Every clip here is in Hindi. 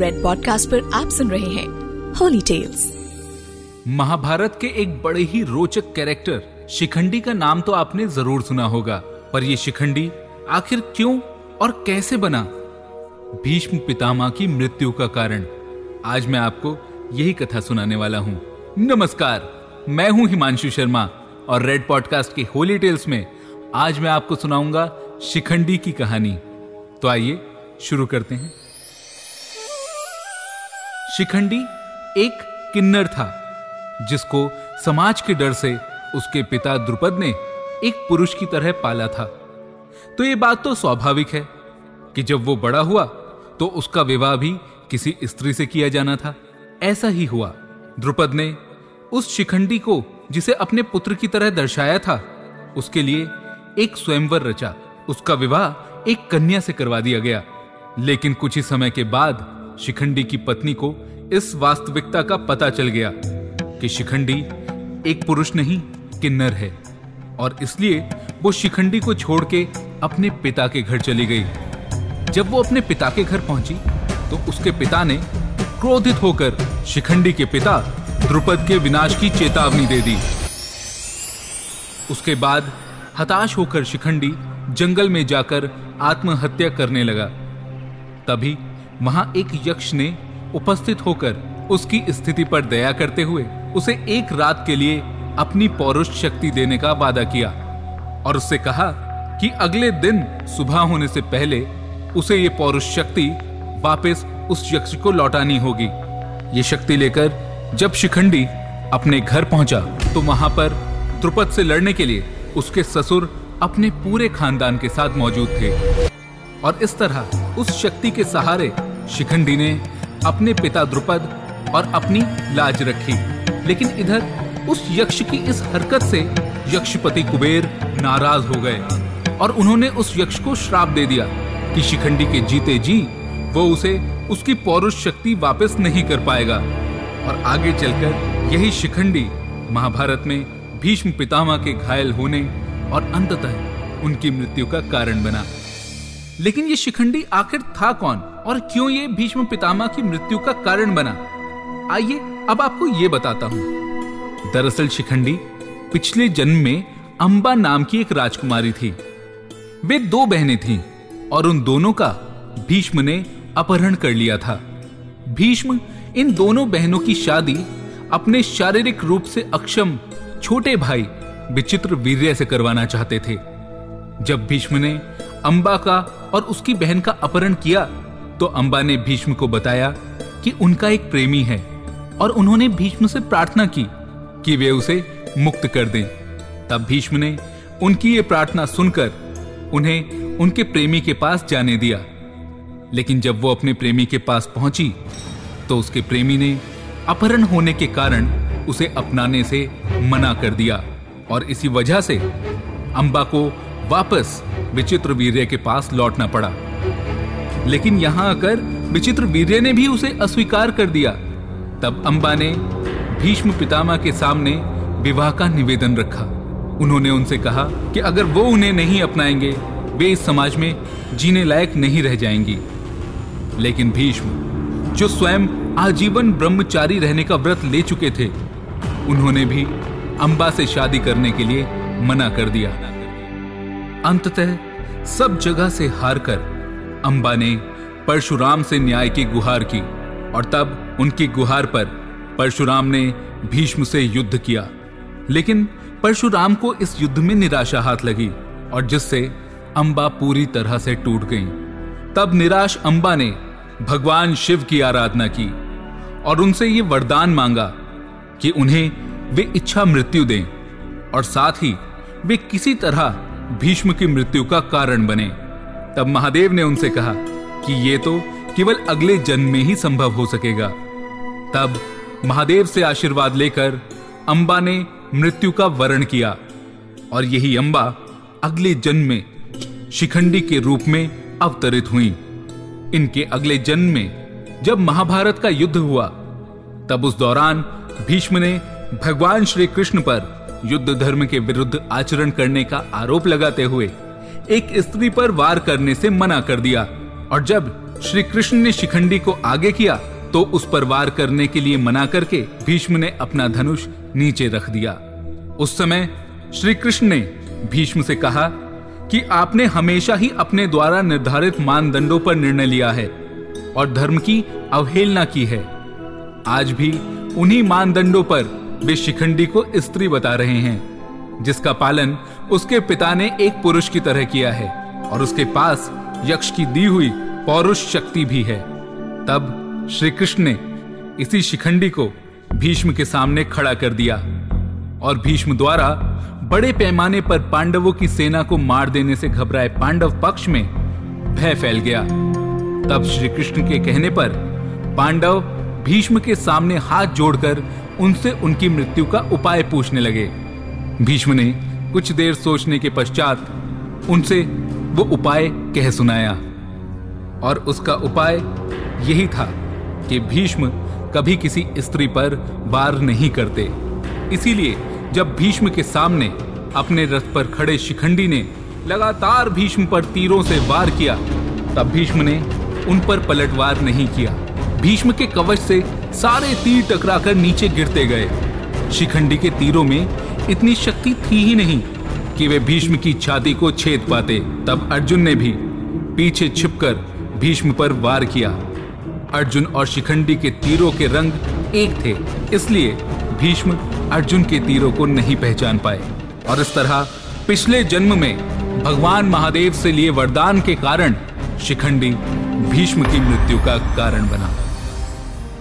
रेड पॉडकास्ट पर आप सुन रहे हैं होली टेल्स महाभारत के एक बड़े ही रोचक कैरेक्टर शिखंडी का नाम तो आपने ज़रूर सुना होगा, पर ये शिखंडी आखिर क्यों और कैसे बना? भीष्म पितामह की मृत्यु का कारण। आज मैं आपको यही कथा सुनाने वाला हूँ। नमस्कार, मैं हूँ हिमांशु शर्मा और रेड पॉडकास्ट की होली टेल्स में आज मैं आपको सुनाऊँगा शिखंडी की कहानी। तो आइए, शुरू करते हैं। शिखंडी एक किन्नर था, जिसको समाज के डर से उसके पिता द्रुपद ने एक पुरुष की तरह पाला था। तो ये बात तो स्वाभाविक है कि जब वो बड़ा हुआ तो उसका विवाह भी किसी स्त्री से किया जाना था। ऐसा ही हुआ। द्रुपद ने उस शिखंडी को, जिसे अपने पुत्र की तरह दर्शाया था, उसके लिए एक स्वयंवर रचा। उसका विवाह एक कन्या से करवा दिया गया। लेकिन कुछ ही समय के बाद शिखंडी की पत्नी को इस वास्तविकता का पता चल गया कि शिखंडी एक पुरुष नहीं किन्नर है। और इसलिए वो शिखंडी को छोड़ के अपने पिता के घर चली गई। जब वो अपने पिता के घर पहुँची तो उसके पिता ने क्रोधित होकर शिखंडी के पिता द्रुपद के विनाश की चेतावनी दे दी। उसके बाद हताश होकर शिखंडी जंगल में जाकर आत्महत्या करने लगा। तभी वहाँ एक यक्ष ने उपस्थित होकर उसकी स्थिति पर दया करते हुए उसे एक रात के लिए अपनी पौरुष शक्ति देने का वादा किया और उससे कहा कि अगले दिन सुबह होने से पहले उसे ये पौरुष शक्ति वापस उस यक्ष को लौटानी होगी। ये शक्ति लेकर जब शिखंडी अपने घर पहुँचा तो वहाँ पर द्रुपद से लड़ने के लिए उसके ससुर अपने पूरे खानदान के साथ मौजूद थे। और इस तरह उस शक्ति के सहारे शिखंडी ने अपने पिता द्रुपद और अपनी लाज रखी। लेकिन इधर उस यक्ष की इस हरकत से यक्षपति कुबेर नाराज़ हो गए और उन्होंने उस यक्ष को श्राप दे दिया कि शिखंडी के जीते जी वो उसे उसकी पौरुष शक्ति वापस नहीं कर पाएगा। और आगे चलकर यही शिखंडी महाभारत में भीष्म पितामह के घायल होने और अंततः उनकी मृत्यु का कारण बना। लेकिन ये शिखंडी आखिर था कौन? और क्यों ये भीष्म पितामह की मृत्यु का कारण बना? आइए, अब आपको ये बताता हूँ। दरअसल शिखंडी पिछले जन्म में अंबा नाम की एक राजकुमारी थी। वे दो बहनें थीं, और उन दोनों का भीष्म ने अपहरण कर लिया था। भीष्म, इन दोनों बहनों की शादी अपने शारीरिक रूप से अक्षम, छोटे भाई विचित्र वीर्य से करवाना चाहते थे। जब भीष्म ने अंबा का और उसकी बहन का अपहरण किया तो अंबा ने भीष्म को बताया कि उनका एक प्रेमी है और उन्होंने भीष्म से प्रार्थना की कि वे उसे मुक्त कर दें। तब भीष्म ने उनकी ये प्रार्थना सुनकर उन्हें उनके प्रेमी के पास जाने दिया। लेकिन जब वो अपने प्रेमी के पास पहुँची तो उसके प्रेमी ने अपहरण होने के कारण उसे अपनाने से मना कर दिया और इसी वजह से अंबा को वापस विचित्र वीर्य के पास लौटना पड़ा। लेकिन यहाँ आकर विचित्र वीर्य ने भी उसे अस्वीकार कर दिया। तब अंबा ने भीष्म पितामह के सामने विवाह का निवेदन रखा। उन्होंने उनसे कहा कि अगर वो उन्हें नहीं अपनाएँगे, वे इस समाज में जीने लायक नहीं रह जाएँगी। लेकिन भीष्म, जो स्वयं आजीवन ब्रह्मचारी रहने का व्रत ले चुके थे, उन्होंने भी अंबा से शादी करने के लिए मना कर दिया। अंततः सब जगह से हार कर अंबा ने परशुराम से न्याय की गुहार की और तब उनकी गुहार पर परशुराम ने भीष्म से युद्ध किया। लेकिन परशुराम को इस युद्ध में निराशा हाथ लगी और जिससे अंबा पूरी तरह से टूट गई। तब निराश अंबा ने भगवान शिव की आराधना की और उनसे ये वरदान मांगा कि उन्हें वे इच्छा मृत्यु दें और साथ ही वे किसी तरह भीष्म की मृत्यु का कारण बने। तब महादेव ने उनसे कहा कि ये तो केवल अगले जन्म में ही संभव हो सकेगा। तब महादेव से आशीर्वाद लेकर अंबा ने मृत्यु का वर्ण किया और यही अंबा अगले जन्म में शिखंडी के रूप में अवतरित हुई। इनके अगले जन्म में जब महाभारत का युद्ध हुआ, तब उस दौरान भीष्म ने भगवान श्री कृष्ण पर युद्ध धर्म के विरुद्ध आचरण करने का आरोप लगाते हुए एक स्त्री पर वार करने से मना कर दिया। और जब श्री कृष्ण ने शिखंडी को आगे किया तो उस पर वार करने के लिए मना करके भीष्म ने अपना धनुष नीचे रख दिया। उस समय श्री कृष्ण ने भीष्म से कहा कि आपने हमेशा ही अपने द्वारा निर्धारित मानदंडों पर निर्णय लिया है और धर्म की अवहेलना की है। आज भी उन्हीं मानदंडों पर वे शिखंडी को स्त्री बता रहे हैं, जिसका पालन उसके पिता ने एक पुरुष की तरह किया है, और उसके पास यक्ष की दी हुई पौरुष शक्ति भी है। तब श्री कृष्ण ने इसी शिखंडी को भीष्म के सामने खड़ा कर दिया, और भीष्म द्वारा बड़े पैमाने पर पांडवों की सेना को मार देने से घबराए पांडव पक्ष में भय फैल गया। तब श्री कृष्ण के कहने पर पांडव भीष्म के सामने हाथ जोड़कर उनसे उनकी मृत्यु का उपाय पूछने लगे। भीष्म ने कुछ देर सोचने के पश्चात उनसे वो उपाय कह सुनाया। और उसका उपाय यही था कि भीष्म कभी किसी स्त्री पर वार नहीं करते। इसीलिए जब भीष्म के सामने अपने रथ पर खड़े शिखंडी ने लगातार भीष्म पर तीरों से वार किया, तब भीष्म ने उन पर पलटवार नहीं किया। भीष्म के कवच से सारे तीर टकराकर नीचे गिरते गए। शिखंडी के तीरों में इतनी शक्ति थी ही नहीं कि वे भीष्म की छाती को छेद पाते, तब अर्जुन ने भी पीछे छिपकर भीष्म पर वार किया। अर्जुन और शिखंडी के तीरों के रंग एक थे, इसलिए भीष्म अर्जुन के तीरों को नहीं पहचान पाए। और इस तरह पिछले जन्म में भगवान महादेव से लिए वरदान के कारण शिखंडी भीष्म की मृत्यु का कारण बना।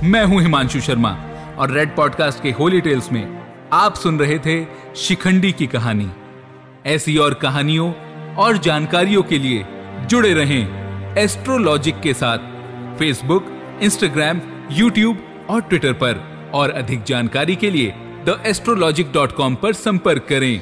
मैं हूँ हिमांशु शर्मा और रेड पॉडकास्ट के होली टेल्स में आप सुन रहे थे शिखंडी की कहानी। ऐसी और कहानियों और जानकारियों के लिए जुड़े रहें एस्ट्रोलॉजिक के साथ फेसबुक इंस्टाग्राम यूट्यूब और ट्विटर पर। और अधिक जानकारी के लिए द एस्ट्रोलॉजिक डॉट कॉम पर संपर्क करें।